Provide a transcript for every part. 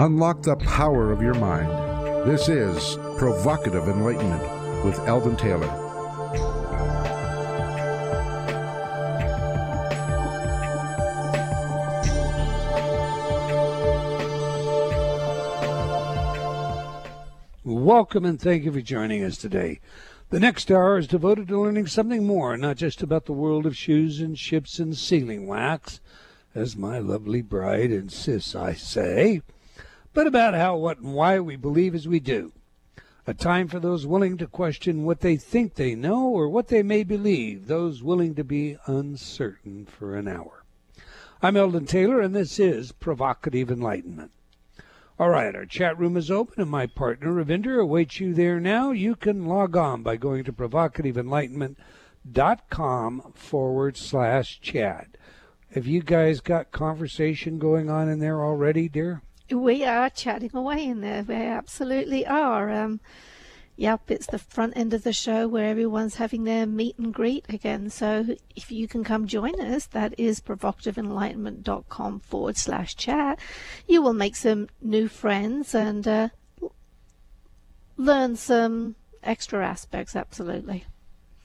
Unlock the power of your mind. This is Provocative Enlightenment with Eldon Taylor. Welcome and thank you for joining us today. The next hour is devoted to learning something more, not just about the world of shoes and ships and sealing wax, as my lovely bride insists I say, but about how, what, and why we believe as we do. A time for those willing to question what they think they know or what they may believe, those willing to be uncertain for an hour. I'm Eldon Taylor, and this is Provocative Enlightenment. All right, our chat room is open, and my partner Ravinder awaits you there now. You can log on by going to provocativeenlightenment.com forward slash chat. Have you guys got conversation going on in there already, dear? We are chatting away in there. We absolutely are. Um, yep, it's the front end of the show where everyone's having their meet and greet again. So if you can come join us, that is provocativeenlightenment.com forward slash chat. You will make some new friends and uh, learn some extra aspects, absolutely.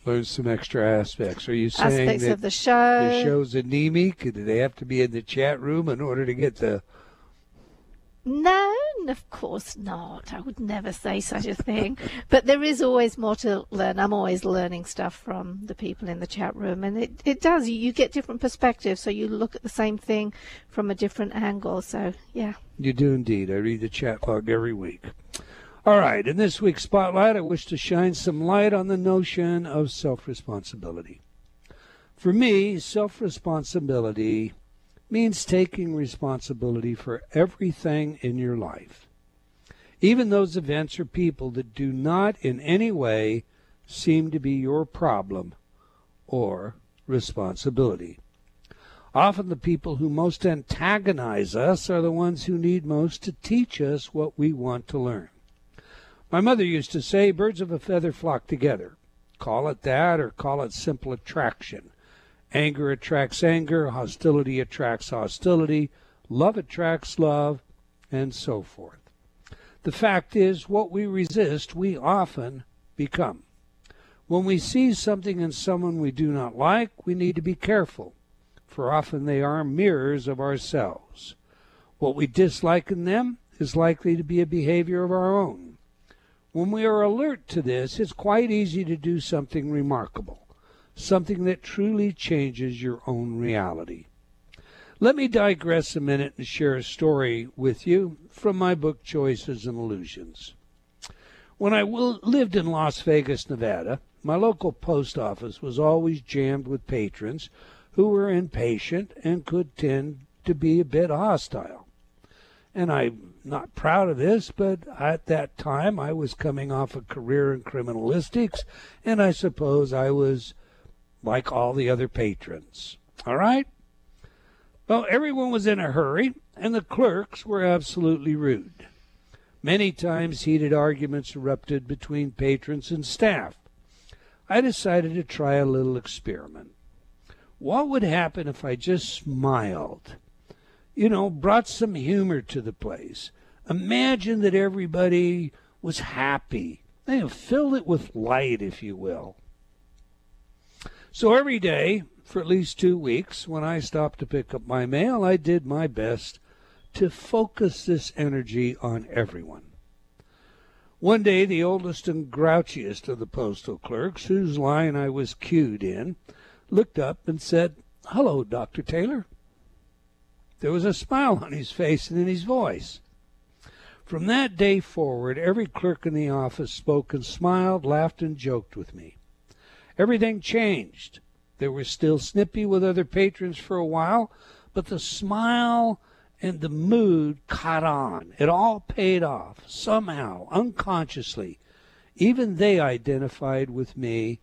Learn some extra aspects. Are you saying Aspects that of the show. the show's anemic? Do they have to be in the chat room in order to get the No, of course not. I would never say such a thing. but there is always more to learn. I'm always learning stuff from the people in the chat room, and it, it does. You, get different perspectives, so you look at the same thing from a different angle. So, yeah. You do indeed. I read the chat log every week. All right, in this week's spotlight, I wish to shine some light on the notion of self responsibility. For me, self responsibility means taking responsibility for everything in your life, even those events or people that do not in any way seem to be your problem or responsibility. Often the people who most antagonize us are the ones who need most to teach us what we want to learn. My mother used to say, birds of a feather flock together. Call it that or call it simple attraction. Anger attracts anger, hostility attracts hostility, love attracts love, and so forth. The fact is, what we resist, we often become. When we see something in someone we do not like, we need to be careful, for often they are mirrors of ourselves. What we dislike in them is likely to be a behavior of our own. When we are alert to this, it's quite easy to do something remarkable, something that truly changes your own reality. Let me digress a minute and share a story with you from my book Choices and Illusions. When I lived in Las Vegas, Nevada, my local post office was always jammed with patrons who were impatient and could tend to be a bit hostile. And I'm not proud of this, but at that time I was coming off a career in criminalistics, and I suppose I was like all the other patrons. All right? Well, everyone was in a hurry, and the clerks were absolutely rude. Many times heated arguments erupted between patrons and staff. I decided to try a little experiment. What would happen if I just smiled? You know, brought some humor to the place. Imagine that everybody was happy. They have filled it with light, if you will. So every day, for at least two weeks, when I stopped to pick up my mail, I did my best to focus this energy on everyone. One day, the oldest and grouchiest of the postal clerks, whose line I was queued in, looked up and said, Hello, Dr. Taylor. There was a smile on his face and in his voice. From that day forward, every clerk in the office spoke and smiled, laughed, and joked with me. Everything changed. They were still snippy with other patrons for a while, but the smile and the mood caught on. It all paid off, somehow, unconsciously. Even they identified with me,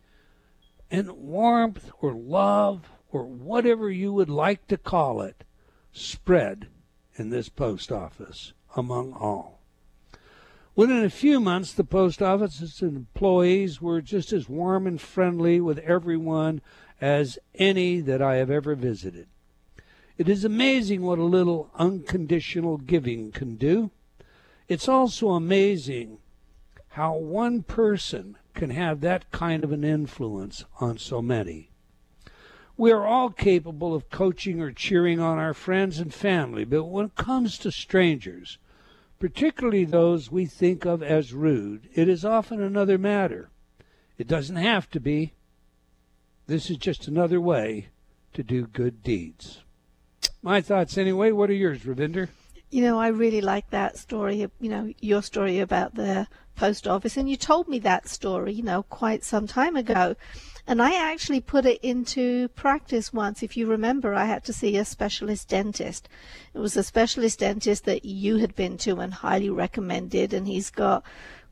and warmth or love or whatever you would like to call it spread in this post office among all. Within a few months, the post office's employees were just as warm and friendly with everyone as any that I have ever visited. It is amazing what a little unconditional giving can do. It's also amazing how one person can have that kind of an influence on so many. We are all capable of coaching or cheering on our friends and family, but when it comes to strangers, particularly those we think of as rude, it is often another matter. It doesn't have to be. This is just another way to do good deeds. My thoughts, anyway. What are yours, Ravinder? You know, I really like that story, you know, your story about the post office. And you told me that story, you know, quite some time ago. And I actually put it into practice once. If you remember, I had to see a specialist dentist. It was a specialist dentist that you had been to and highly recommended. And he's got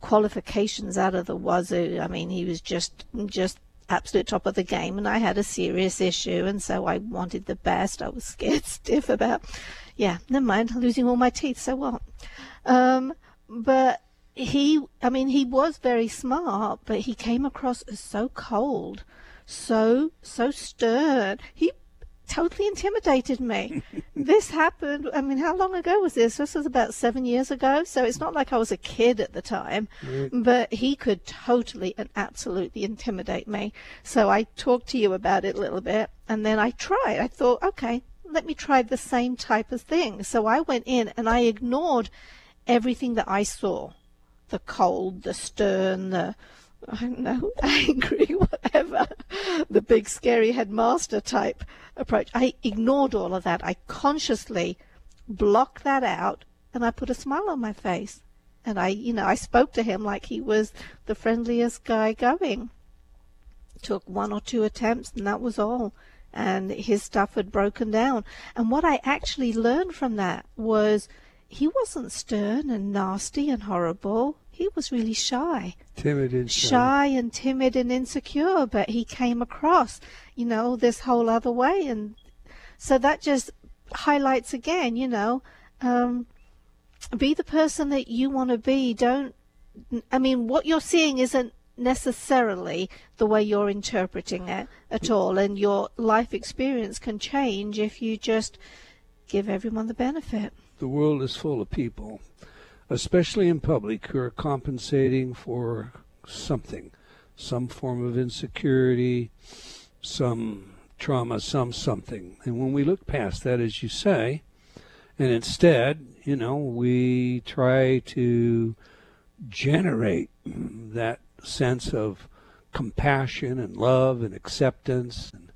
qualifications out of the wazoo. I mean, he was just, just absolute top of the game and I had a serious issue and so I wanted the best. I was scared stiff about yeah, never mind, losing all my teeth, so what? Um, but he I mean he was very smart, but he came across as so cold, so so stern. He totally intimidated me. this happened, I mean, how long ago was this? This was about seven years ago. So it's not like I was a kid at the time, right. but he could totally and absolutely intimidate me. So I talked to you about it a little bit and then I tried. I thought, okay, let me try the same type of thing. So I went in and I ignored everything that I saw the cold, the stern, the I don't know, angry, whatever, the big scary headmaster type approach. I ignored all of that. I consciously blocked that out and I put a smile on my face. And I, you know, I spoke to him like he was the friendliest guy going. Took one or two attempts and that was all. And his stuff had broken down. And what I actually learned from that was he wasn't stern and nasty and horrible he was really shy. Timid and shy. Shy and timid and insecure, but he came across, you know, this whole other way. And so that just highlights again, you know, um, be the person that you want to be. Don't, I mean, what you're seeing isn't necessarily the way you're interpreting it at all. And your life experience can change if you just give everyone the benefit. The world is full of people especially in public, who are compensating for something, some form of insecurity, some trauma, some something. And when we look past that, as you say, and instead, you know, we try to generate that sense of compassion and love and acceptance. And,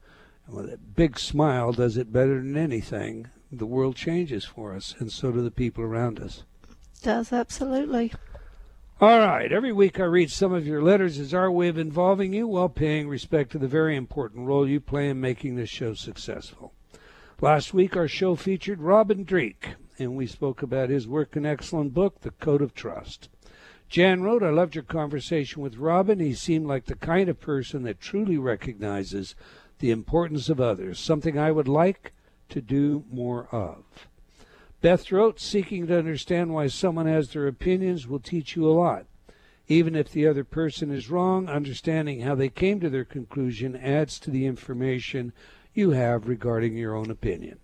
with a big smile does it better than anything. The world changes for us, and so do the people around us does, absolutely. All right. Every week I read some of your letters as our way of involving you while paying respect to the very important role you play in making this show successful. Last week our show featured Robin Dreeke, and we spoke about his work and excellent book, The Code of Trust. Jan wrote, I loved your conversation with Robin. He seemed like the kind of person that truly recognizes the importance of others, something I would like to do more of. Beth wrote, seeking to understand why someone has their opinions will teach you a lot. Even if the other person is wrong, understanding how they came to their conclusion adds to the information you have regarding your own opinion.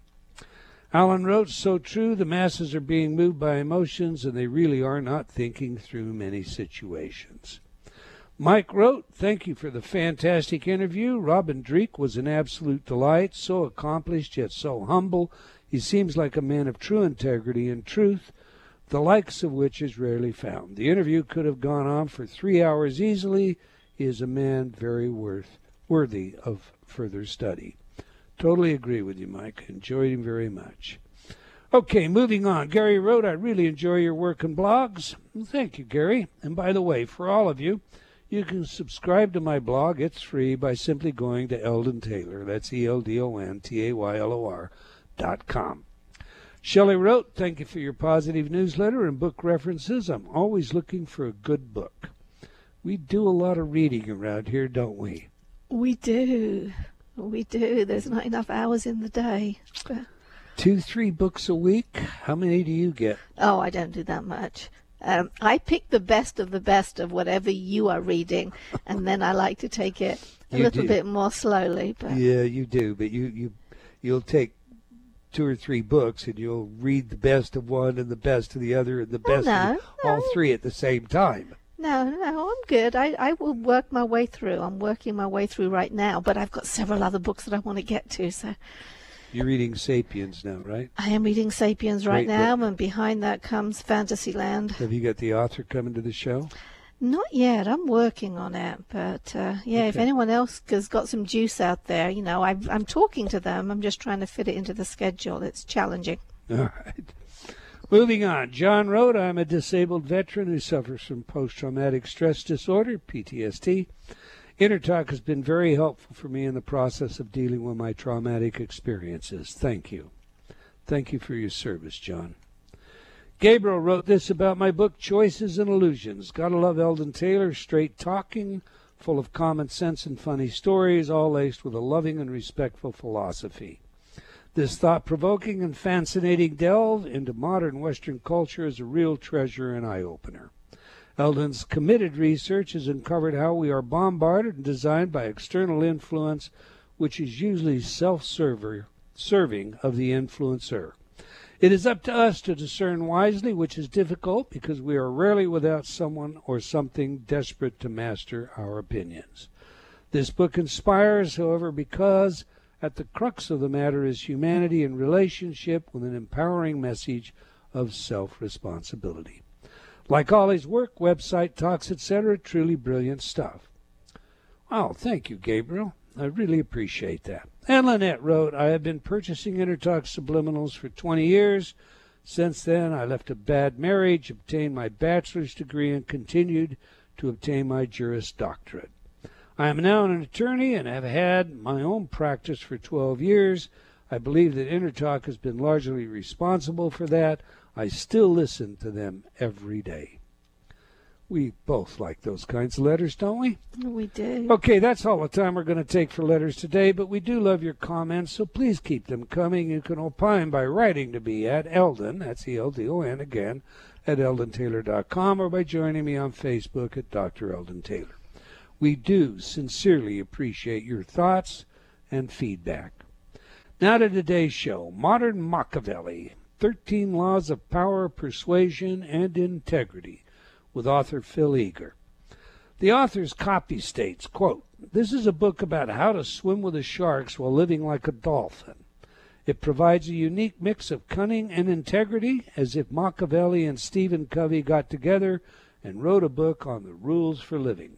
Alan wrote, So true, the masses are being moved by emotions and they really are not thinking through many situations. Mike wrote, Thank you for the fantastic interview. Robin Dreeke was an absolute delight, so accomplished yet so humble he seems like a man of true integrity and truth, the likes of which is rarely found. The interview could have gone on for three hours easily. He is a man very worth worthy of further study. Totally agree with you, Mike. Enjoyed him very much. Okay, moving on. Gary wrote, I really enjoy your work and blogs. Thank you, Gary. And by the way, for all of you, you can subscribe to my blog. It's free by simply going to Eldon Taylor. That's E L D O N T A Y L O R dot com. Shelley wrote, Thank you for your positive newsletter and book references. I'm always looking for a good book. We do a lot of reading around here, don't we? We do. We do. There's not enough hours in the day. Two, three books a week? How many do you get? Oh, I don't do that much. Um, I pick the best of the best of whatever you are reading, and then I like to take it a you little do. bit more slowly. But yeah, you do. But you you you'll take two or three books and you'll read the best of one and the best of the other and the Oh, best no, of the, all three at the same time. No, no, I'm good. I, I will work my way through. I'm working my way through right now, but I've got several other books that I want to get to. So You're reading Sapiens now, right? I am reading Sapiens right Great now, and behind that comes Fantasyland. Have you got the author coming to the show? Not yet. I'm working on it, but uh, yeah, if anyone else has got some juice out there, you know, I'm, I'm talking to them. I'm just trying to fit it into the schedule. It's challenging. All right. Moving on. John wrote, I'm a disabled veteran who suffers from post traumatic stress disorder, PTSD. InnerTalk has been very helpful for me in the process of dealing with my traumatic experiences. Thank you. Thank you for your service, John. Gabriel wrote this about my book, Choices and Illusions. Gotta love Eldon Taylor, straight talking, full of common sense and funny stories, all laced with a loving and respectful philosophy. This thought provoking and fascinating delve into modern Western culture is a real treasure and eye opener. Eldon's committed research has uncovered how we are bombarded and designed by external influence, which is usually self serving of the influencer. It is up to us to discern wisely, which is difficult because we are rarely without someone or something desperate to master our opinions. This book inspires, however, because at the crux of the matter is humanity in relationship with an empowering message of self responsibility. Like all his work, website talks, etc., truly brilliant stuff. Oh, thank you, Gabriel. I really appreciate that. And Lynette wrote, I have been purchasing InnerTalk subliminals for 20 years. Since then, I left a bad marriage, obtained my bachelor's degree, and continued to obtain my Juris Doctorate. I am now an attorney and have had my own practice for 12 years. I believe that InnerTalk has been largely responsible for that. I still listen to them every day. We both like those kinds of letters, don't we? We do. Okay, that's all the time we're going to take for letters today, but we do love your comments, so please keep them coming. You can opine by writing to me at Eldon, that's E L D O N again, at eldontaylor.com, or by joining me on Facebook at Dr. Eldon Taylor. We do sincerely appreciate your thoughts and feedback. Now to today's show Modern Machiavelli 13 Laws of Power, Persuasion, and Integrity with author Phil Eager. The author's copy states, quote, This is a book about how to swim with the sharks while living like a dolphin. It provides a unique mix of cunning and integrity, as if Machiavelli and Stephen Covey got together and wrote a book on the rules for living.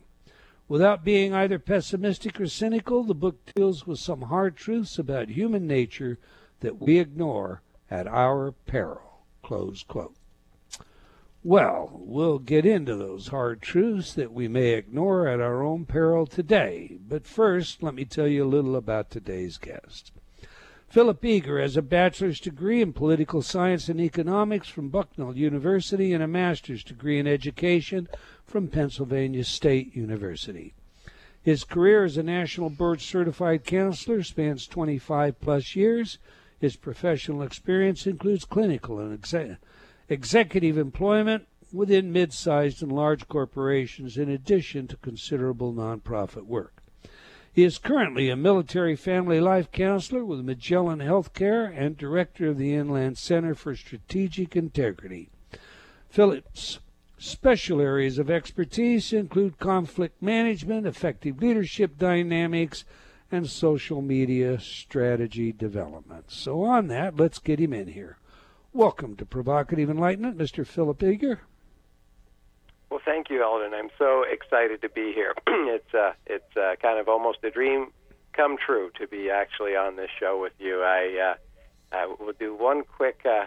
Without being either pessimistic or cynical, the book deals with some hard truths about human nature that we ignore at our peril. Close quote. Well, we'll get into those hard truths that we may ignore at our own peril today. But first, let me tell you a little about today's guest. Philip Eager has a bachelor's degree in political science and economics from Bucknell University and a master's degree in education from Pennsylvania State University. His career as a national board certified counselor spans 25 plus years. His professional experience includes clinical and exe- executive employment within mid sized and large corporations, in addition to considerable nonprofit work. He is currently a military family life counselor with Magellan Healthcare and director of the Inland Center for Strategic Integrity. Philip's special areas of expertise include conflict management, effective leadership dynamics, and social media strategy development. So, on that, let's get him in here. Welcome to Provocative Enlightenment, Mr. Philip Eager. Well, thank you, Eldon. I'm so excited to be here. it's uh, it's uh, kind of almost a dream come true to be actually on this show with you. I uh, I will do one quick uh,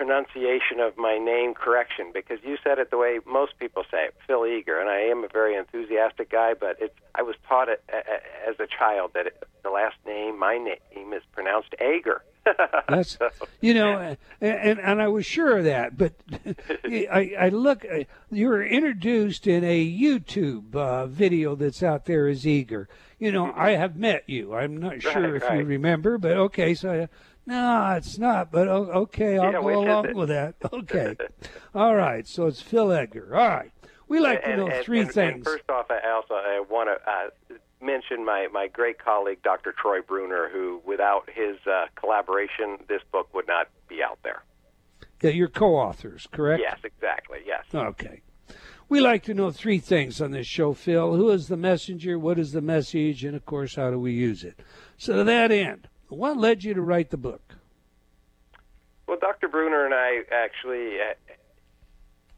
pronunciation of my name correction because you said it the way most people say it, Phil Eager, and I am a very enthusiastic guy. But it's I was taught it a, a, as a child that it, the last name, my name, is pronounced Ager. That's you know, and and I was sure of that. But I, I look, you were introduced in a YouTube uh, video that's out there as eager. You know, I have met you. I'm not sure Right, if you remember, but okay. So, I, no, it's not. But okay, I'll Yeah, go along with that. Okay, all right. So it's Phil Edgar. All right. We like to and, know and- three and- things. And first off, I also I want to uh, mention my, my great colleague, Dr. Troy Bruner, who, without his uh, collaboration, this book would not be out there. Yeah, you're co authors, correct? Yes, exactly. Yes. Okay. We like to know three things on this show, Phil. Who is the messenger? What is the message? And of course, how do we use it? So, to that end, what led you to write the book? Well, Dr. Bruner and I actually, uh,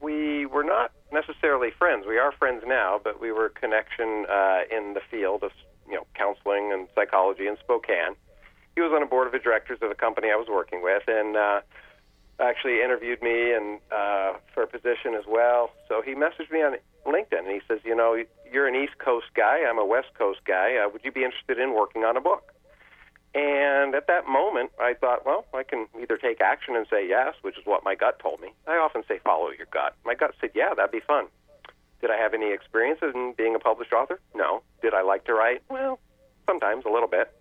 we were not necessarily friends. We are friends now, but we were connection uh, in the field of you know counseling and psychology in Spokane. He was on a board of directors of a company I was working with, and uh, actually interviewed me and uh, for a position as well. So he messaged me on LinkedIn, and he says, you know, you're an East Coast guy. I'm a West Coast guy. Uh, would you be interested in working on a book? And at that moment, I thought, well, I can either take action and say yes, which is what my gut told me. I often say follow your gut. My gut said, yeah, that'd be fun. Did I have any experience in being a published author? No. Did I like to write? Well, sometimes a little bit.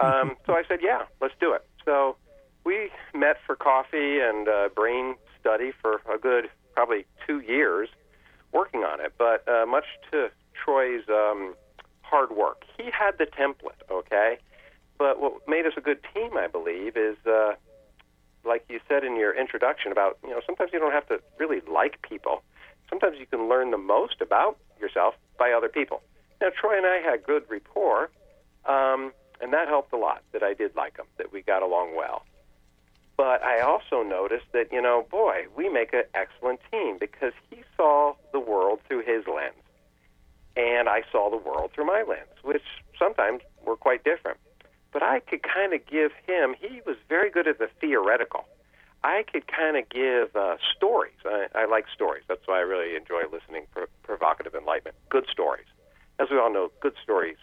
Um, so I said, yeah, let's do it. So we met for coffee and uh, brain study for a good probably two years working on it. But uh, much to Troy's um, hard work, he had the template, okay? But what made us a good team, I believe, is uh, like you said in your introduction about, you know, sometimes you don't have to really like people. Sometimes you can learn the most about yourself by other people. Now, Troy and I had good rapport, um, and that helped a lot that I did like him, that we got along well. But I also noticed that, you know, boy, we make an excellent team because he saw the world through his lens. And I saw the world through my lens, which sometimes were quite different. But I could kind of give him, he was very good at the theoretical. I could kind of give uh, stories. I, I like stories. That's why I really enjoy listening for provocative enlightenment. Good stories. As we all know, good stories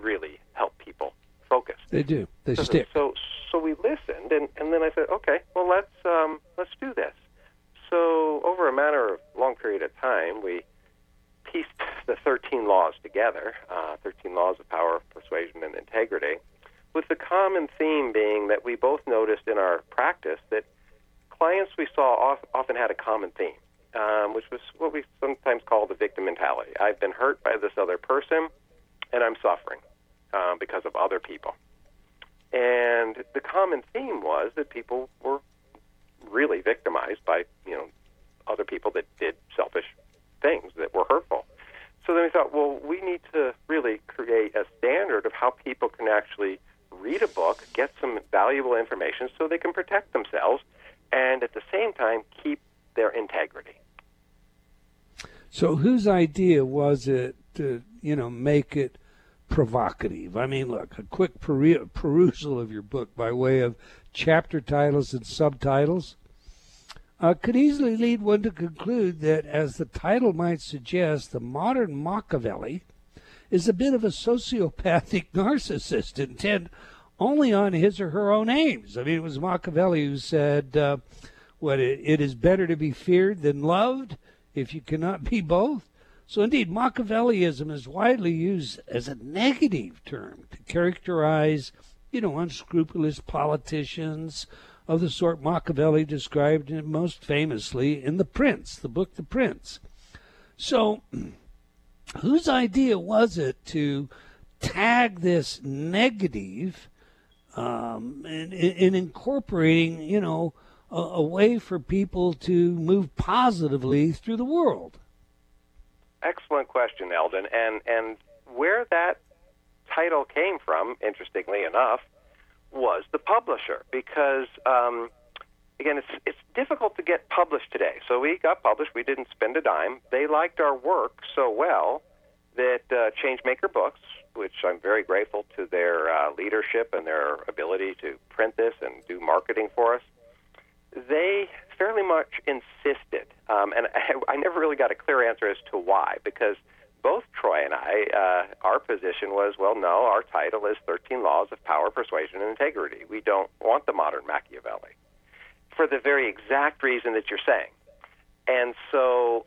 really help people focus. They do. They so, stick. So, so we listened, and, and then I said, okay, well let's um, let's do this. So over a matter of long period of time, we pieced the 13 laws together, uh, 13 laws of power, persuasion, and integrity, with the common theme being that we both noticed in our practice that clients we saw often had a common theme, um, which was what we sometimes call the victim mentality. I've been hurt by this other person, and I'm suffering um, because of other people. And the common theme was that people were really victimized by you know other people that did selfish things that were hurtful. So then we thought, well, we need to really create a standard of how people can actually read a book, get some valuable information so they can protect themselves, and at the same time keep their integrity. So whose idea was it to, you know, make it provocative. I mean, look, a quick perusal of your book by way of chapter titles and subtitles uh, could easily lead one to conclude that, as the title might suggest, the modern Machiavelli is a bit of a sociopathic narcissist intent only on his or her own aims. I mean, it was Machiavelli who said, uh, "What it, it is better to be feared than loved, if you cannot be both." So, indeed, Machiavellianism is widely used as a negative term to characterize, you know, unscrupulous politicians of the sort Machiavelli described most famously in The Prince, the book The Prince. So, whose idea was it to tag this negative um, in, in, incorporating, you know, a, a way for people to move positively through the world? excellent question, Eldon. And and where that title came from, interestingly enough, was the publisher because. Um, again, it's it's difficult to get published today. So we got published. We didn't spend a dime. They liked our work so well that uh, Changemaker Books, which I'm very grateful to their uh, leadership and their ability to print this and do marketing for us, they fairly much insisted, um, and I, I never really got a clear answer as to why, because both Troy and I, uh, our position was, well, no, our title is 13 Laws of Power, Persuasion, and Integrity. We don't want the modern Machiavelli for the very exact reason that you're saying. And so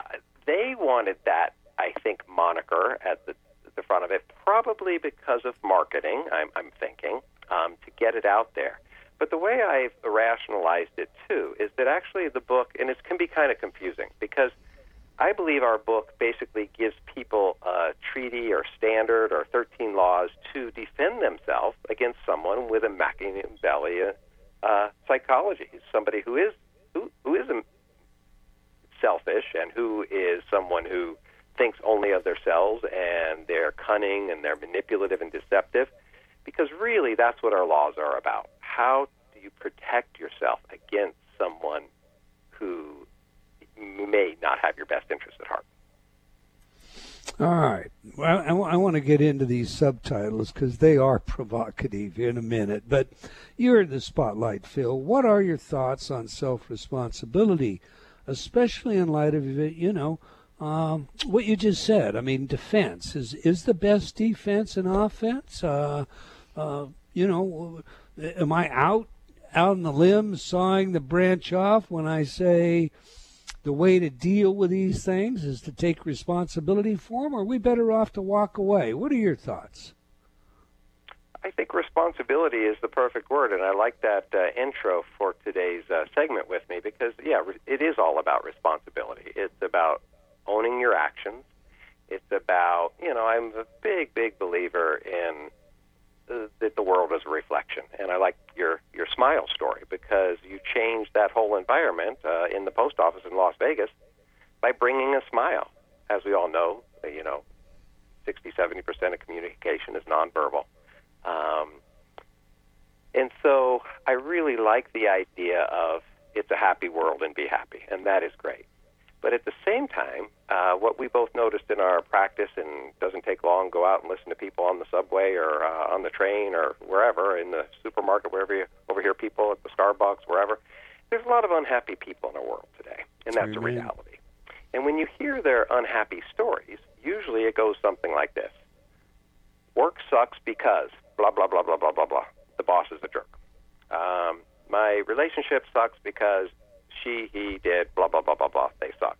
uh, they wanted that, I think, moniker at the, the front of it, probably because of marketing, I'm, I'm thinking, um, to get it out there. But the way I've rationalized it too is that actually the book, and it can be kind of confusing because I believe our book basically gives people a treaty or standard or 13 laws to defend themselves against someone with a Machiavellian uh, psychology, somebody who is who, who is selfish and who is someone who thinks only of themselves and they're cunning and they're manipulative and deceptive. Because really, that's what our laws are about. How do you protect yourself against someone who may not have your best interest at heart? All right. Well, I, I want to get into these subtitles because they are provocative in a minute. But you're in the spotlight, Phil. What are your thoughts on self responsibility, especially in light of, you know, um, what you just said? I mean, defense is, is the best defense an offense? Uh, uh, you know, am I out out on the limb sawing the branch off when I say the way to deal with these things is to take responsibility for them, or are we better off to walk away? What are your thoughts? I think responsibility is the perfect word, and I like that uh, intro for today's uh, segment with me because, yeah, it is all about responsibility. It's about owning your actions. It's about, you know, I'm a big, big believer in uh, that the world is a reflection. And I like your your smile story because you changed that whole environment uh, in the post office in Las Vegas by bringing a smile. As we all know, uh, you know, 60, 70 percent of communication is nonverbal. Um, and so I really like the idea of it's a happy world and be happy, and that is great. But at the same time, uh, what we both noticed in our practice, and doesn't take long, go out and listen to people on the subway or uh, on the train or wherever, in the supermarket, wherever you overhear people at the Starbucks, wherever. There's a lot of unhappy people in our world today, and that's a reality. And when you hear their unhappy stories, usually it goes something like this Work sucks because blah, blah, blah, blah, blah, blah, blah. The boss is a jerk. Um, my relationship sucks because she, he did, blah, blah, blah, blah, blah. They suck.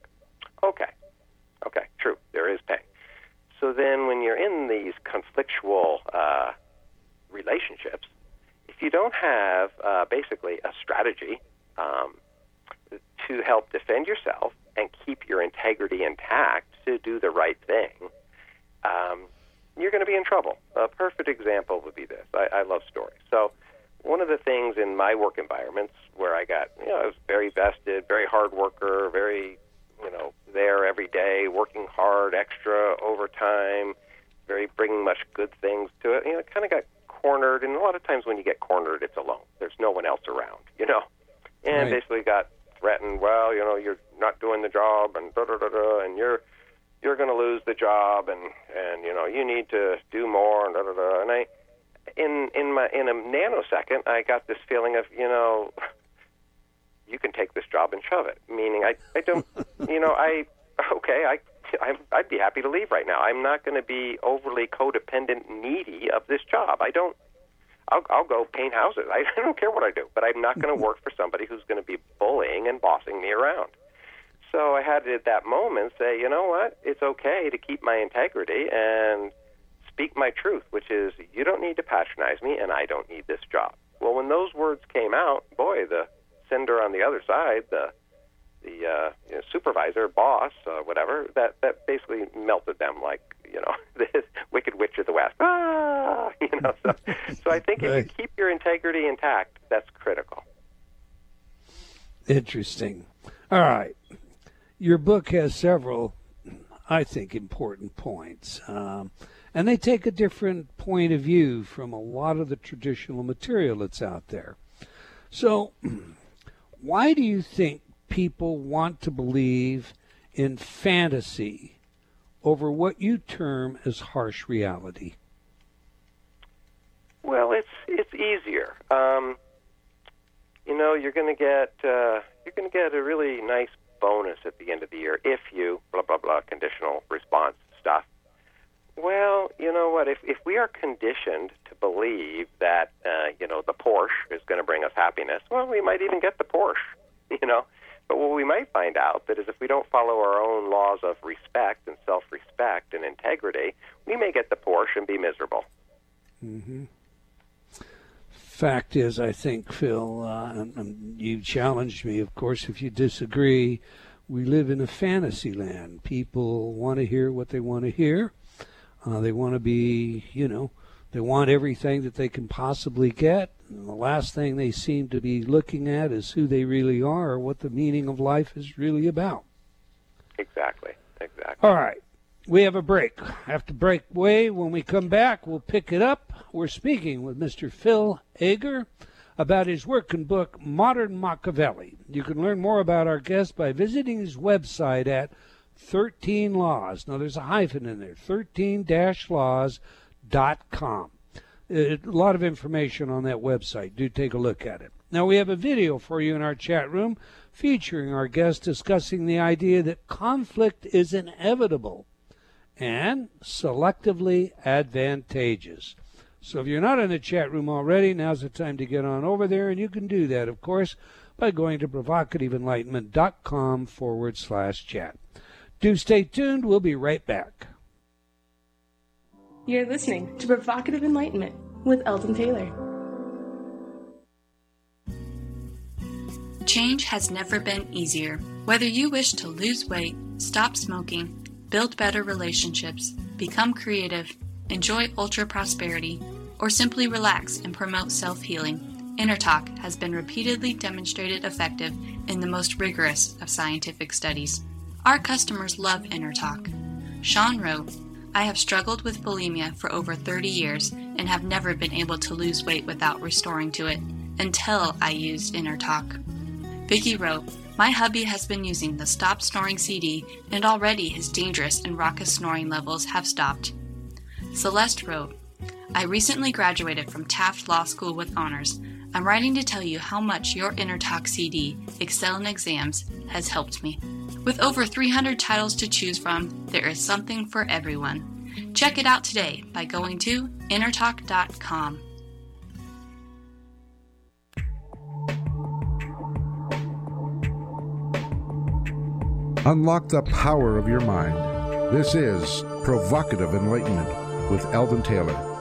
Okay. Okay, true. There is pain. So then when you're in these conflictual uh, relationships, if you don't have uh, basically a strategy um, to help defend yourself and keep your integrity intact to do the right thing, um, you're going to be in trouble. A perfect example would be this. I, I love stories. So one of the things in my work environments where I got, you know, I was very vested, very hard worker, very, you know, there every day, working hard, extra overtime, very bringing much good things to it. You know, kind of got cornered, and a lot of times when you get cornered, it's alone. There's no one else around, you know, and right. basically got threatened. Well, you know, you're not doing the job, and da da da da, and you're you're going to lose the job, and and you know, you need to do more, and da da da, and I in in my in a nanosecond, I got this feeling of you know, you can take this job and shove it. Meaning, I I don't, you know, I okay, I. I'm, I'd be happy to leave right now. I'm not going to be overly codependent, needy of this job. I don't. I'll, I'll go paint houses. I, I don't care what I do, but I'm not going to work for somebody who's going to be bullying and bossing me around. So I had to, at that moment, say, you know what? It's okay to keep my integrity and speak my truth, which is you don't need to patronize me and I don't need this job. Well, when those words came out, boy, the sender on the other side, the the uh, you know, supervisor, boss, uh, whatever, that that basically melted them like you know this wicked witch of the west. Ah, you know. So, so I think right. if you keep your integrity intact, that's critical. Interesting. All right, your book has several, I think, important points. Um, and they take a different point of view from a lot of the traditional material that's out there. So, why do you think people want to believe in fantasy over what you term as harsh reality? Well, it's it's easier. Um, you know, you're going to get uh, you're going to get a really nice bonus at the end of the year if you blah blah blah conditional response stuff well, you know what? If if we are conditioned to believe that uh, you know the Porsche is going to bring us happiness, well, we might even get the Porsche. You know, but what we might find out that is if we don't follow our own laws of respect and self-respect and integrity, we may get the Porsche and be miserable. Mm-hmm. Fact is, I think Phil, uh, you challenged me, of course, if you disagree we live in a fantasy land. People want to hear what they want to hear. Uh, they want to be, you know, they want everything that they can possibly get. And the last thing they seem to be looking at is who they really are or what the meaning of life is really about. Exactly. Exactly. All right. We have a break. To break way. When we come back, we'll pick it up. We're speaking with Mr. Phil Ager about his work and book, Modern Machiavelli. You can learn more about our guest by visiting his website at 13 Laws. Now, there's a hyphen in there 13 laws.com. Uh, a lot of information on that website. Do take a look at it. Now, we have a video for you in our chat room featuring our guest discussing the idea that conflict is inevitable and selectively advantageous. So if you're not in the chat room already, now's the time to get on over there, and you can do that, of course, by going to provocativeenlightenment.com forward slash chat. Do stay tuned. We'll be right back. You're listening to Provocative Enlightenment with Eldon Taylor. Change has never been easier. Whether you wish to lose weight, stop smoking, build better relationships, become creative, enjoy ultra prosperity, or simply relax and promote self healing, InnerTalk has been repeatedly demonstrated effective in the most rigorous of scientific studies. Our customers love InnerTalk. Sean wrote, I have struggled with bulimia for over 30 years and have never been able to lose weight without restoring to it until I used InnerTalk. Vicky wrote, My hubby has been using the Stop Snoring CD and already his dangerous and raucous snoring levels have stopped. Celeste wrote, I recently graduated from Taft Law School with honors. I'm writing to tell you how much your InnerTalk CD, Excel in Exams, has helped me. With over 300 titles to choose from, there is something for everyone. Check it out today by going to innertalk.com. Unlock the power of your mind. This is Provocative Enlightenment with Eldon Taylor.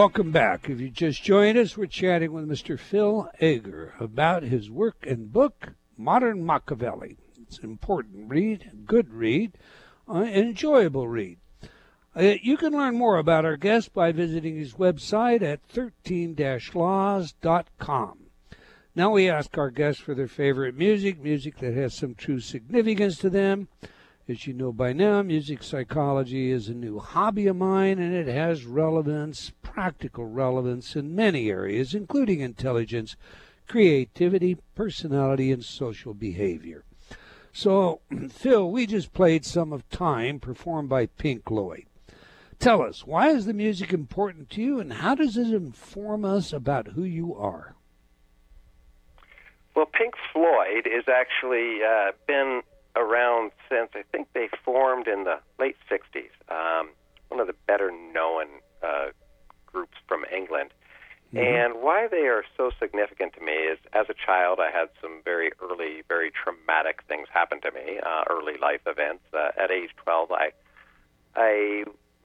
Welcome back. If you just joined us, we're chatting with Mr. Phil Agar about his work and book, Modern Machiavelli. It's an important read, good read, uh, enjoyable read. Uh, you can learn more about our guest by visiting his website at 13-laws.com. Now we ask our guests for their favorite music, music that has some true significance to them. As you know by now, music psychology is a new hobby of mine, and it has relevance, practical relevance in many areas, including intelligence, creativity, personality, and social behavior. So, Phil, we just played some of Time performed by Pink Floyd. Tell us, why is the music important to you, and how does it inform us about who you are? Well, Pink Floyd has actually uh, been around since I think they formed in the late 60s. Um, one of the better known uh, groups from England. Mm-hmm. And why they are so significant to me is as a child, I had some very early, very traumatic things happen to me, uh, early life events. Uh, at age 12, I, I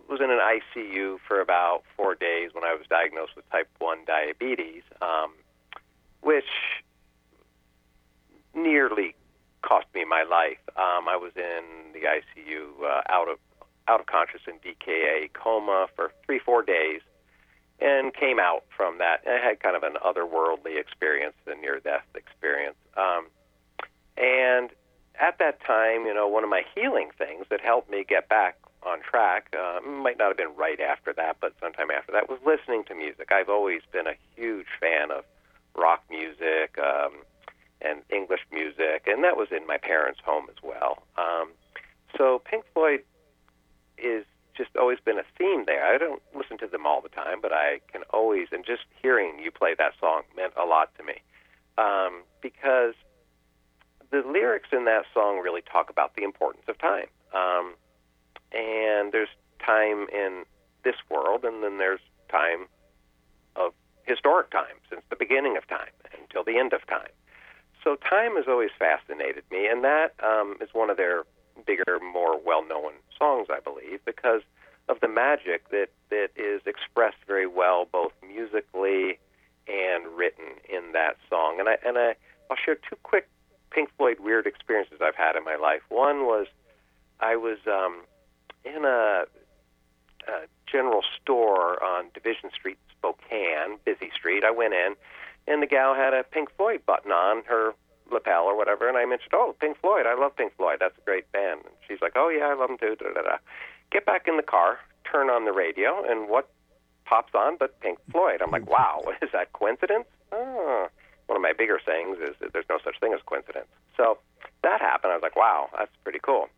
was in an ICU for about four days when I was diagnosed with type 1 diabetes, um, which nearly cost me my life. Um, I was in the ICU uh, out of out of conscious in DKA coma for three four days, and came out from that. I had kind of an otherworldly experience, a near death experience. Um, and at that time, you know, one of my healing things that helped me get back on track uh, might not have been right after that, but sometime after that was listening to music. I've always been a huge fan of rock music. Um, and English music, and that was in my parents' home as well. Um, so Pink Floyd is just always been a theme there. I don't listen to them all the time, but I can always, and just hearing you play that song meant a lot to me um, because the lyrics in that song really talk about the importance of time. Um, and there's time in this world, and then there's time of historic time since the beginning of time until the end of time so time has always fascinated me, and that um, is one of their bigger, more well-known songs, I believe, because of the magic that that is expressed very well, both musically and written in that song. And I and I I'll share two quick Pink Floyd weird experiences I've had in my life. One was I was um, in a, a general store on Division Street, Spokane, busy street. I went in and the gal had a Pink Floyd button on her lapel or whatever, and I mentioned, "Oh, Pink Floyd, I love Pink Floyd. That's a great band." And she's like, "Oh yeah, I love them too." Da, da, da. Get back in the car, turn on the radio, and what pops on but Pink Floyd? I'm like, "Wow, is that coincidence?" Oh. One of my bigger sayings is that there's no such thing as coincidence. So that happened. I was like, "Wow, that's pretty cool."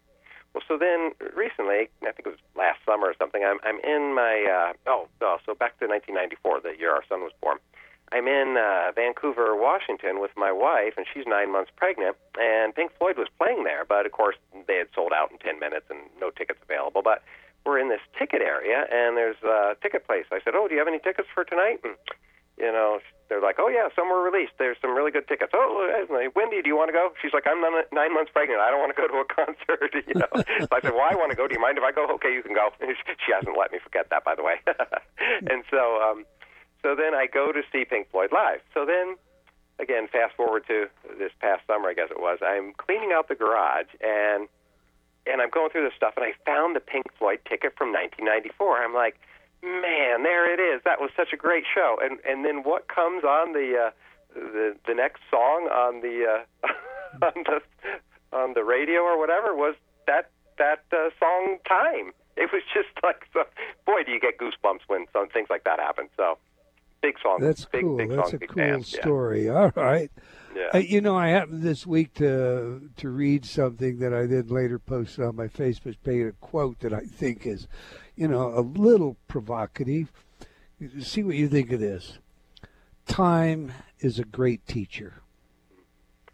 Well, so then recently, I think it was last summer or something. I'm I'm in my uh, oh, oh so back to 1994, the year our son was born. I'm in uh, Vancouver, Washington with my wife, and she's nine months pregnant. And Pink Floyd was playing there, but of course they had sold out in 10 minutes and no tickets available. But we're in this ticket area, and there's a ticket place. I said, "Oh, do you have any tickets for tonight?" And you know, they're like, "Oh yeah, some were released. There's some really good tickets." Oh, Wendy, do you want to go? She's like, "I'm nine months pregnant. I don't want to go to a concert." You know, so I said, "Well, I want to go. Do you mind if I go?" Okay, you can go. she hasn't let me forget that, by the way. and so. um so then I go to see Pink Floyd live. So then, again, fast forward to this past summer, I guess it was. I'm cleaning out the garage and and I'm going through this stuff, and I found the Pink Floyd ticket from 1994. I'm like, man, there it is. That was such a great show. And and then what comes on the uh, the the next song on the uh, on the on the radio or whatever was that that uh, song time. It was just like, so, boy, do you get goosebumps when some things like that happen. So big song. That's big, cool. Big That's song, a cool story. Yeah. All right. Yeah. Uh, you know, I happened this week to to read something that I then later posted on my Facebook page, a quote that I think is, you know, a little provocative. See what you think of this. Time is a great teacher.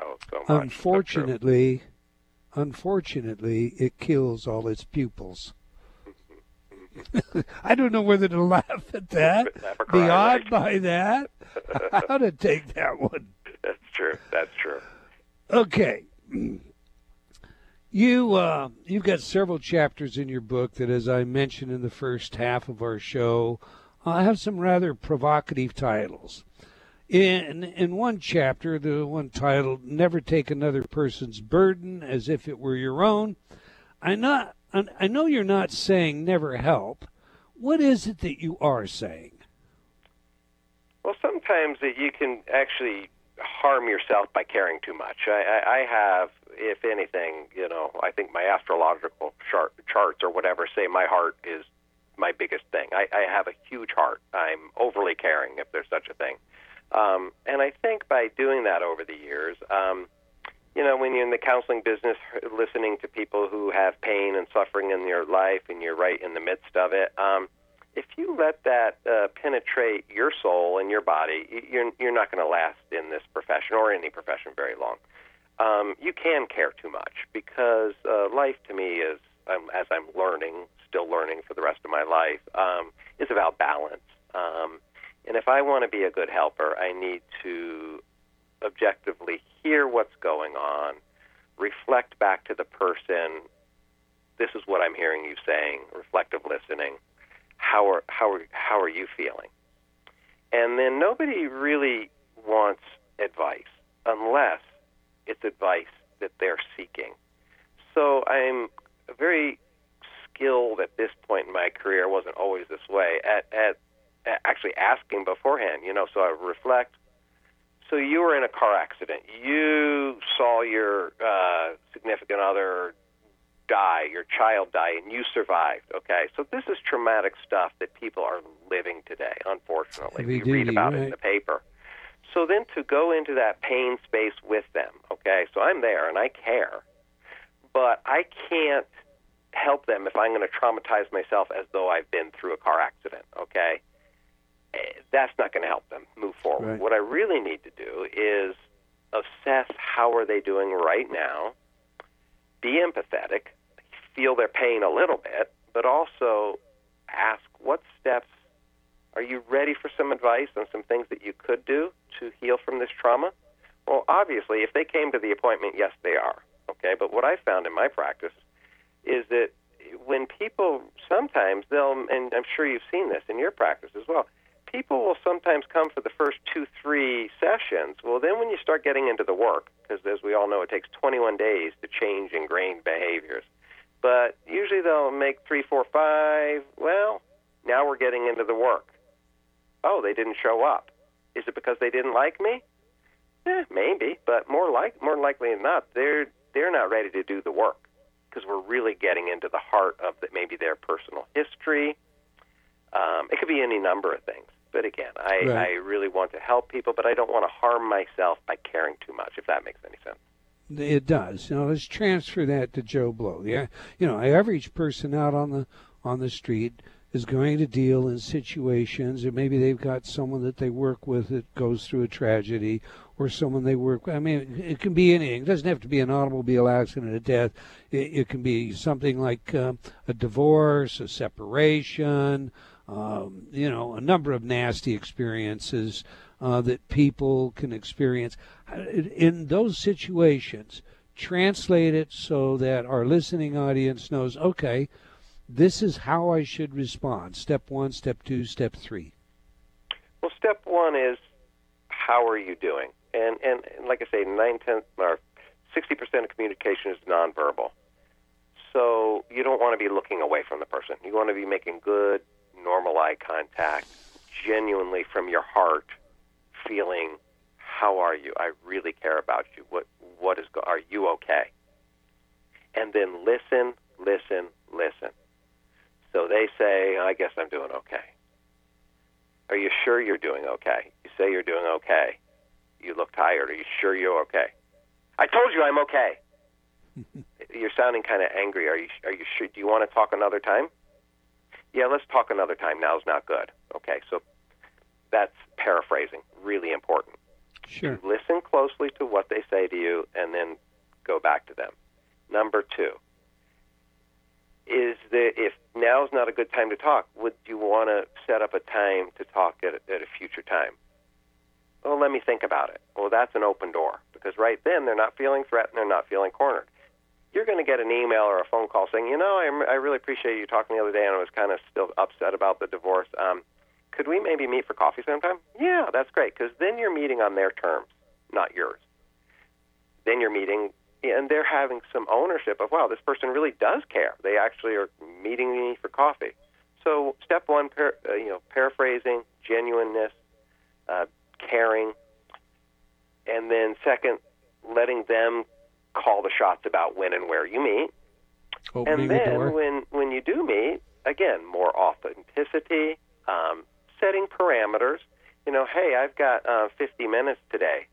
Oh, so much. Unfortunately, unfortunately, it kills all its pupils. I don't know whether to laugh at that, cry, beyond by that, how to take that one. That's true. That's true. Okay. You uh, you've got several chapters in your book that, as I mentioned in the first half of our show, I have some rather provocative titles. In in one chapter, the one titled "Never Take Another Person's Burden as If It Were Your Own," I not I know you're not saying never help. What is it that you are saying? Well, sometimes that you can actually harm yourself by caring too much. I, I, I have, if anything, you know, I think my astrological chart, charts or whatever say my heart is my biggest thing. I, I have a huge heart. I'm overly caring, if there's such a thing. Um, and I think by doing that over the years, um, you know, when you're in the counseling business, listening to people who have pain and suffering in their life, and you're right in the midst of it, um, if you let that uh, penetrate your soul and your body, you're you're not going to last in this profession or any profession very long. Um, you can care too much because uh, life to me is, um, as I'm learning, still learning for the rest of my life, um, is about balance. Um, and if I want to be a good helper, I need to objectively hear what's going on, reflect back to the person. This is what I'm hearing you saying. Reflective listening how are how are how are you feeling? And then nobody really wants advice unless it's advice that they're seeking. So I'm very skilled at this point in my career. I wasn't always this way at at, at actually asking beforehand. You know, so I reflect. So you were in a car accident. You saw your uh, significant other die, your child die, and you survived. Okay, so this is traumatic stuff that people are living today. Unfortunately, we read about right. it in the paper. So then to go into that pain space with them. Okay, so I'm there and I care, but I can't help them if I'm going to traumatize myself as though I've been through a car accident. Okay, that's not going to help them move forward. Right. What I really need to do is assess how are they doing right now be empathetic, feel their pain a little bit, but also ask what steps are you ready for some advice on some things that you could do to heal from this trauma? Well, obviously, if they came to the appointment, yes, they are. Okay, but what I found in my practice is that when people sometimes they'll, and I'm sure you've seen this in your practice as well, people will sometimes come for the first two, three sessions. Well, then when you start getting into the work, because as we all know, it takes 21 days to change ingrained behaviors. But usually they'll make three, four, five. Well, now we're getting into the work. Oh, they didn't show up. Is it because they didn't like me? Eh, maybe, but more like more likely than not, they're they're not ready to do the work because we're really getting into the heart of the, maybe their personal history. Um, it could be any number of things. But again, I, right. I really want to help people, but I don't want to harm myself by caring too much, if that makes any sense. It does. Now let's transfer that to Joe Blow. Yeah, you know, average person out on the on the street is going to deal in situations, or maybe they've got someone that they work with that goes through a tragedy, or someone they work with. I mean, it can be anything. It doesn't have to be an automobile accident, a death. It, it can be something like um, a divorce, a separation, um, you know, a number of nasty experiences uh, that people can experience. In those situations, translate it so that our listening audience knows, okay, this is how I should respond. Step one, step two, step three. Well, step one is how are you doing? And and, and like I say, nine tenths or sixty percent of communication is nonverbal. So you don't want to be looking away from the person. You want to be making good, normal eye contact, genuinely from your heart, feeling, "How are you? I really care about you. What what is? Are you okay?" And then listen, listen, listen. So they say, "I guess I'm doing okay." Are you sure you're doing okay? You say you're doing okay. You look tired. Are you sure you're okay? I told you I'm okay. you're sounding kind of angry. Are you? Are you sure? Do you want to talk another time? Yeah, let's talk another time. Now's not good. Okay, so that's paraphrasing. Really important. Sure. Listen closely to what they say to you and then go back to them. Number two is that if now's not a good time to talk, would you want to set up a time to talk at a, at a future time? Well, let me think about it. Well, that's an open door because right then they're not feeling threatened, they're not feeling cornered you're going to get an email or a phone call saying, you know, I, I really appreciate you talking the other day, and I was kind of still upset about the divorce. Um, could we maybe meet for coffee sometime? Yeah, that's great because then you're meeting on their terms, not yours. Then you're meeting and they're having some ownership of wow, this person really does care. They actually are meeting me for coffee. So step one, par- uh, you know, paraphrasing, genuineness, uh, caring, and then second, letting them call the shots about when and where you meet. Opening and the then door. when when you do meet, again, more authenticity, um, setting parameters. You know, hey, I've got uh, 50 minutes today,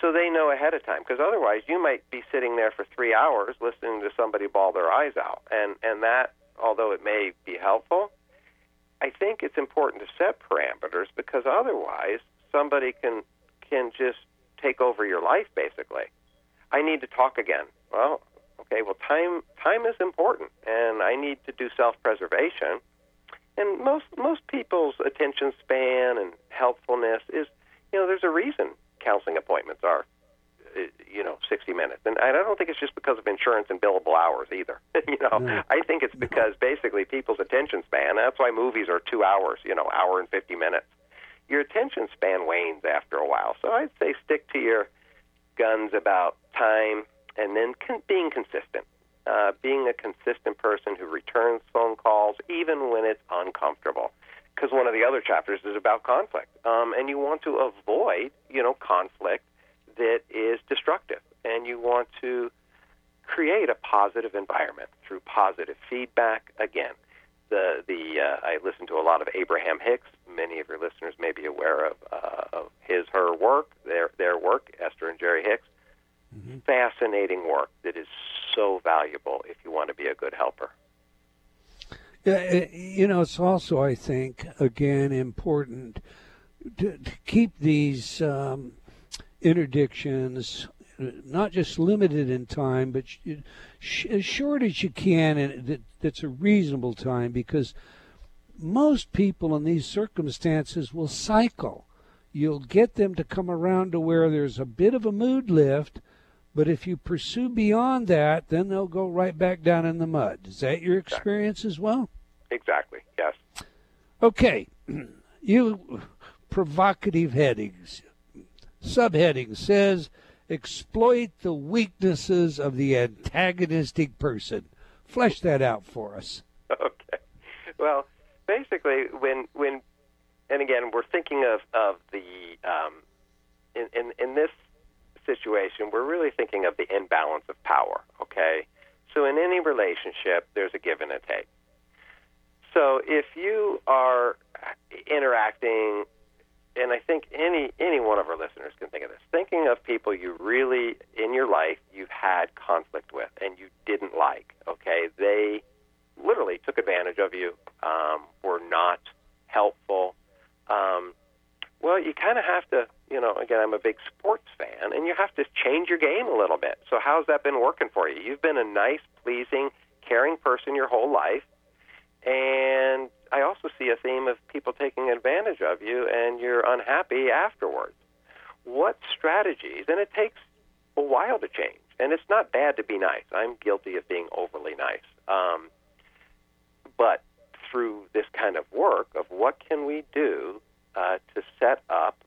so they know ahead of time. Because otherwise, you might be sitting there for three hours listening to somebody bawl their eyes out, and and that, although it may be helpful, I think it's important to set parameters because otherwise, somebody can can just take over your life. Basically, I need to talk again. Well, okay, well, time time is important, and I need to do self preservation. And most most people's attention span and helpfulness is, you know, there's a reason counseling appointments are, uh, you know, 60 minutes. And I don't think it's just because of insurance and billable hours either. you know, No. I think it's because basically people's attention span. That's why movies are two hours, you know, hour and 50 minutes. Your attention span wanes after a while. So I'd say stick to your guns about time and then con- being consistent. Uh, being a consistent person who returns phone calls even when it's uncomfortable. Because one of the other chapters is about conflict, um, and you want to avoid, you know, conflict that is destructive, and you want to create a positive environment through positive feedback. Again, the the uh, I listen to a lot of Abraham Hicks. Many of your listeners may be aware of, uh, of his her work, their their work, Esther and Jerry Hicks. Fascinating work that is so valuable if you want to be a good helper. Yeah, uh, you know, it's also, I think, again, important to, to keep these um, interdictions not just limited in time, but sh- as short as you can, and that, that's a reasonable time, because most people in these circumstances will cycle. You'll get them to come around to where there's a bit of a mood lift, but if you pursue beyond that, then they'll go right back down in the mud. Is that your experience as well? Exactly. Yes. Okay, you provocative headings. Subheading says exploit the weaknesses of the antagonistic person. Flesh that out for us. okay. Well, basically, when when and again, we're thinking of of the um, in, in in this situation, we're really thinking of the imbalance of power. Okay, so in any relationship, there's a give and a take. So if you are interacting, and I think any any one of our listeners can think of this, thinking of people you really in your life you've had conflict with and you didn't like. Okay, they literally took advantage of you, um, were not helpful. Um, well, you kind of have to, you know, again, I'm a big sports fan, and you have to change your game a little bit. So, how's that been working for you? You've been a nice, pleasing, caring person your whole life, and I also see a theme of people taking advantage of you, and you're unhappy afterwards. What strategies, and it takes a while to change, and it's not bad to be nice. I'm guilty of being overly nice. Um, but through this kind of work of what can we do uh, to set up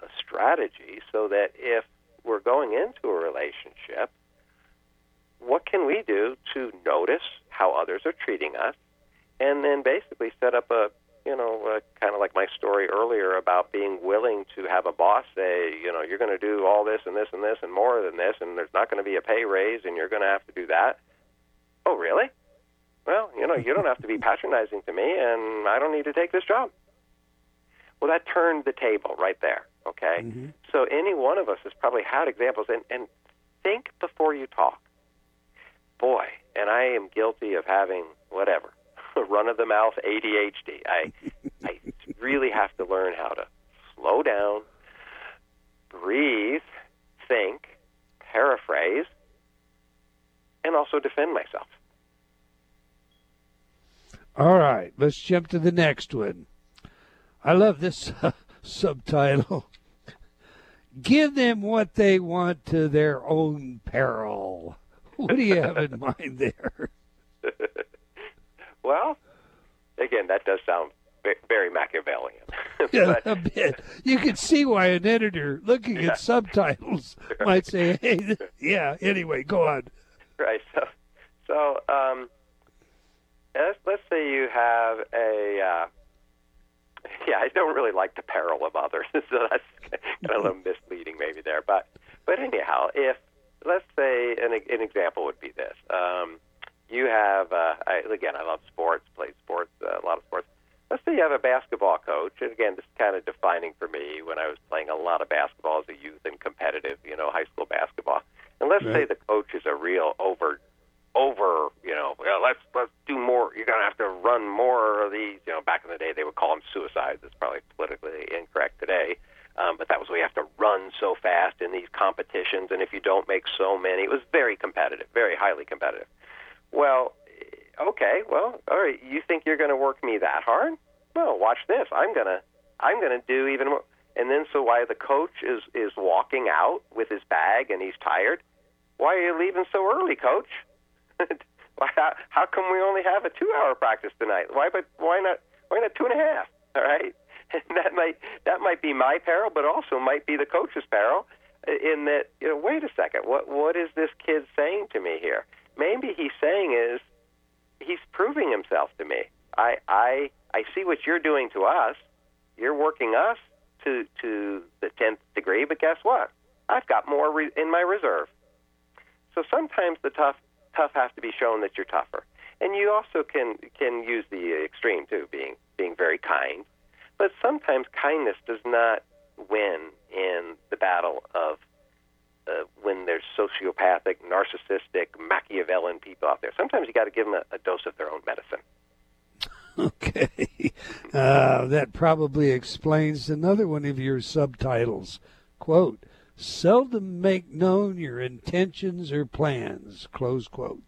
a strategy so that if we're going into a relationship, what can we do to notice how others are treating us, and then basically set up a you know, uh, kind of like my story earlier about being willing to have a boss say, you know, you're going to do all this and this and this and more than this, and there's not going to be a pay raise, and you're going to have to do that. Oh, really? Well, you know, you don't have to be patronizing to me, and I don't need to take this job. Well, that turned the table right there. Okay, mm-hmm. so any one of us has probably had examples, and and think before you talk. Boy, and I am guilty of having whatever run of the mouth ADHD. I I really have to learn how to slow down, breathe, think, paraphrase, and also defend myself. All right, let's jump to the next one. I love this uh, subtitle. Give them what they want to their own peril. What do you have in mind there? Well, again, that does sound very Machiavellian. Yeah, but, a bit. You can see why an editor looking Yeah. at subtitles might say, "Hey, yeah." Anyway, go on. right. So, so um, let's, let's say you have a. Uh, yeah, I don't really like the peril of others, so that's kind of a little misleading maybe there. But but anyhow, if let's say an an example would be this. Um, you have uh, I, again, I love sports, played sports, uh, a lot of sports. Let's say you have a basketball coach, and again, this is kind of defining for me when I was playing a lot of basketball as a youth and competitive, you know, high school basketball. And let's say the coach is a real over, over, you know, well, let's let's do more. You're gonna have to run more of these. You know, back in the day they would call them suicides. It's probably politically incorrect today. Um, but that was where you have to run so fast in these and if you don't make so many, it was very competitive, very highly competitive. Well, okay, well, all right. You think you're going to work me that hard? Well, watch this. I'm gonna, I'm gonna do even more. And then, so while the coach is is walking out with his bag and he's tired, why are you leaving so early, coach? why, how, how come we only have a two-hour practice tonight? Why, but why not? Why not two and a half? All right, and that might that might be my peril, but also might be the coach's peril. In that, you know, wait a second. What what is this kid saying to me here? Maybe he's saying is he's proving himself to me. I I I see what you're doing to us. You're working us to to the tenth degree, but guess what? I've got more re- in my reserve. So sometimes the tough tough has to be shown that you're tougher, and you also can can use the extreme too, being being very kind. But sometimes kindness does not win in the battle of uh, when there's sociopathic, narcissistic, Machiavellian people out there. Sometimes you got to give them a, a dose of their own medicine. Okay, uh, that probably explains another one of your subtitles. Quote: "Seldom make known your intentions or plans." Close quote.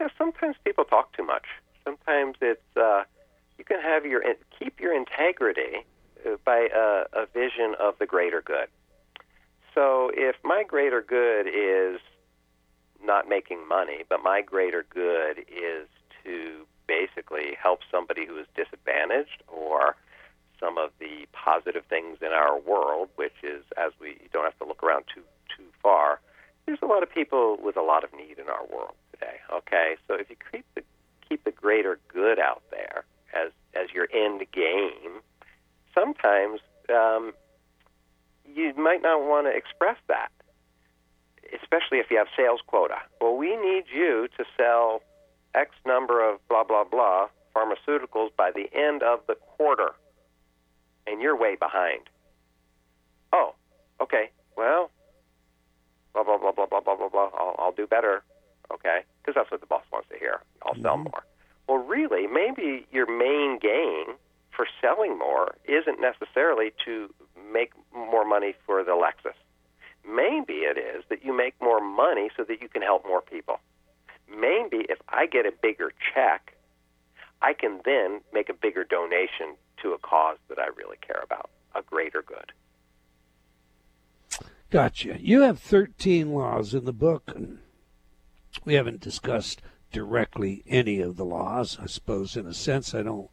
Yeah, sometimes people talk too much. Sometimes it's uh, you can have your keep your integrity by a, a vision of the greater good. So if my greater good is not making money, but my greater good is to basically help somebody who is disadvantaged or some of the positive things in our world, which is as we you don't have to look around too too far. There's a lot of people with a lot of need in our world today. Okay, so if you keep the keep the greater good out there as as your end game, sometimes um, you might not want to express that, especially if you have sales quota. Well, we need you to sell X number of blah blah blah pharmaceuticals by the end of the quarter, and you're way behind. Oh, okay. Well, blah blah blah blah blah blah blah blah. I'll, I'll do better. Okay, because that's what the boss wants to hear. I'll sell more. Well, really, maybe your main gain for selling more isn't necessarily to make more money for the Lexus. Maybe it is that you make more money so that you can help more people. Maybe if I get a bigger check, I can then make a bigger donation to a cause that I really care about, a greater good. Gotcha. You have 13 laws in the book, and we haven't discussed directly any of the laws. I suppose, in a sense, I don't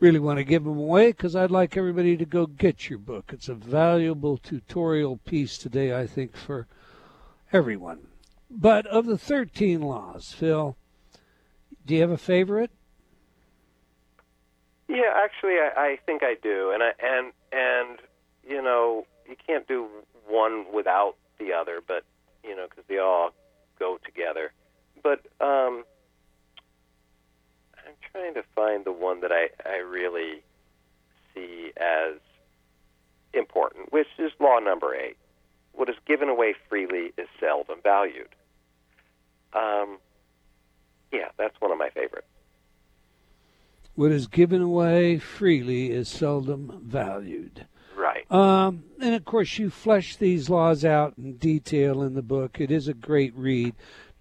really want to give them away because I'd like everybody to go get your book. It's a valuable tutorial piece today, I think, for everyone. But of the 13 laws, Phil, do you have a favorite? Yeah, actually, I, I think I do, and I and and you know, you can't do one without the other, but you know, because they all go together. But um, trying to find the one that I I really see as important, which is law number eight. What is given away freely is seldom valued. Um, yeah, that's one of my favorites. What is given away freely is seldom valued. Right. Um, and of course, you flesh these laws out in detail in the book. It is a great read.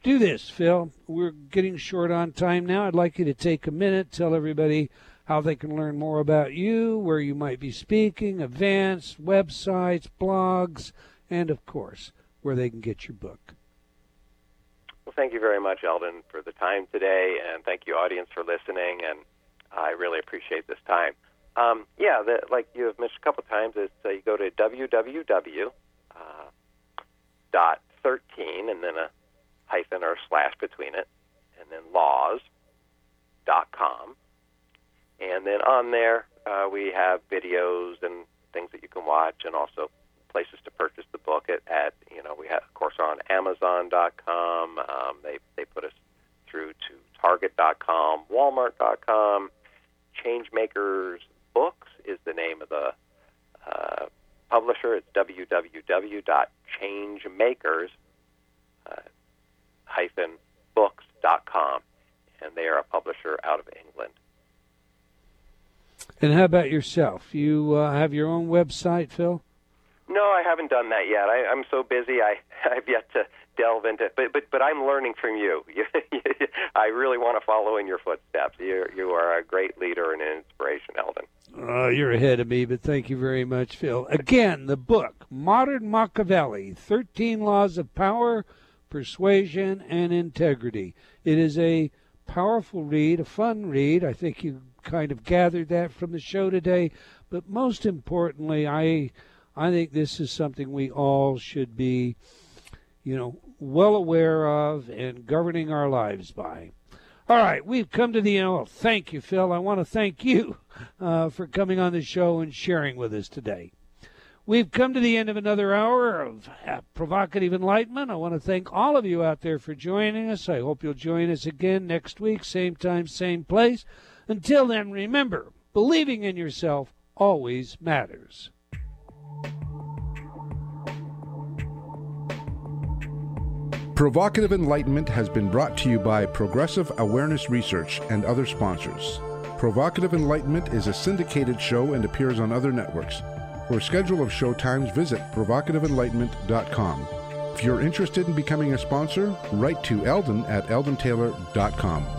Do this, Phil. We're getting short on time now. I'd like you to take a minute, tell everybody how they can learn more about you, where you might be speaking, events, websites, blogs, and of course, where they can get your book. Well, thank you very much, Eldon, for the time today, and thank you, audience, for listening. And I really appreciate this time. Um, yeah, the, like you have mentioned a couple times, is uh, you go to www. Uh, dot thirteen, and then a hyphen or slash between it, and then laws dot com, and then on there uh, we have videos and things that you can watch, and also places to purchase the book at, at you know we have of course on Amazon.com. Um, they they put us through to Target.com, Walmart.com, Changemakers Books is the name of the uh, publisher. It's www.changemakers uh, books.com, and they are a publisher out of England. And how about yourself? You uh, have your own website, Phil? No, I haven't done that yet. I, I'm so busy. I I've yet to delve into. But but but I'm learning from you. I really want to follow in your footsteps. You you are a great leader and an inspiration, Eldon. Uh, you're ahead of me, but thank you very much, Phil. Again, the book Modern Machiavelli: Thirteen Laws of Power, Persuasion, and Integrity. It is a powerful read, a fun read. I think you kind of gathered that from the show today. But most importantly, I I think this is something we all should be, you know, well aware of and governing our lives by. All right, we've come to the end. Well, thank you, Phil. I want to thank you uh, for coming on the show and sharing with us today. We've come to the end of another hour of provocative enlightenment. I want to thank all of you out there for joining us. I hope you'll join us again next week, same time, same place. Until then, remember, believing in yourself always matters. Provocative Enlightenment has been brought to you by Progressive Awareness Research and other sponsors. Provocative Enlightenment is a syndicated show and appears on other networks. For a schedule of show times, visit provocativeenlightenment.com. If you're interested in becoming a sponsor, write to Eldon at eldontaylor.com.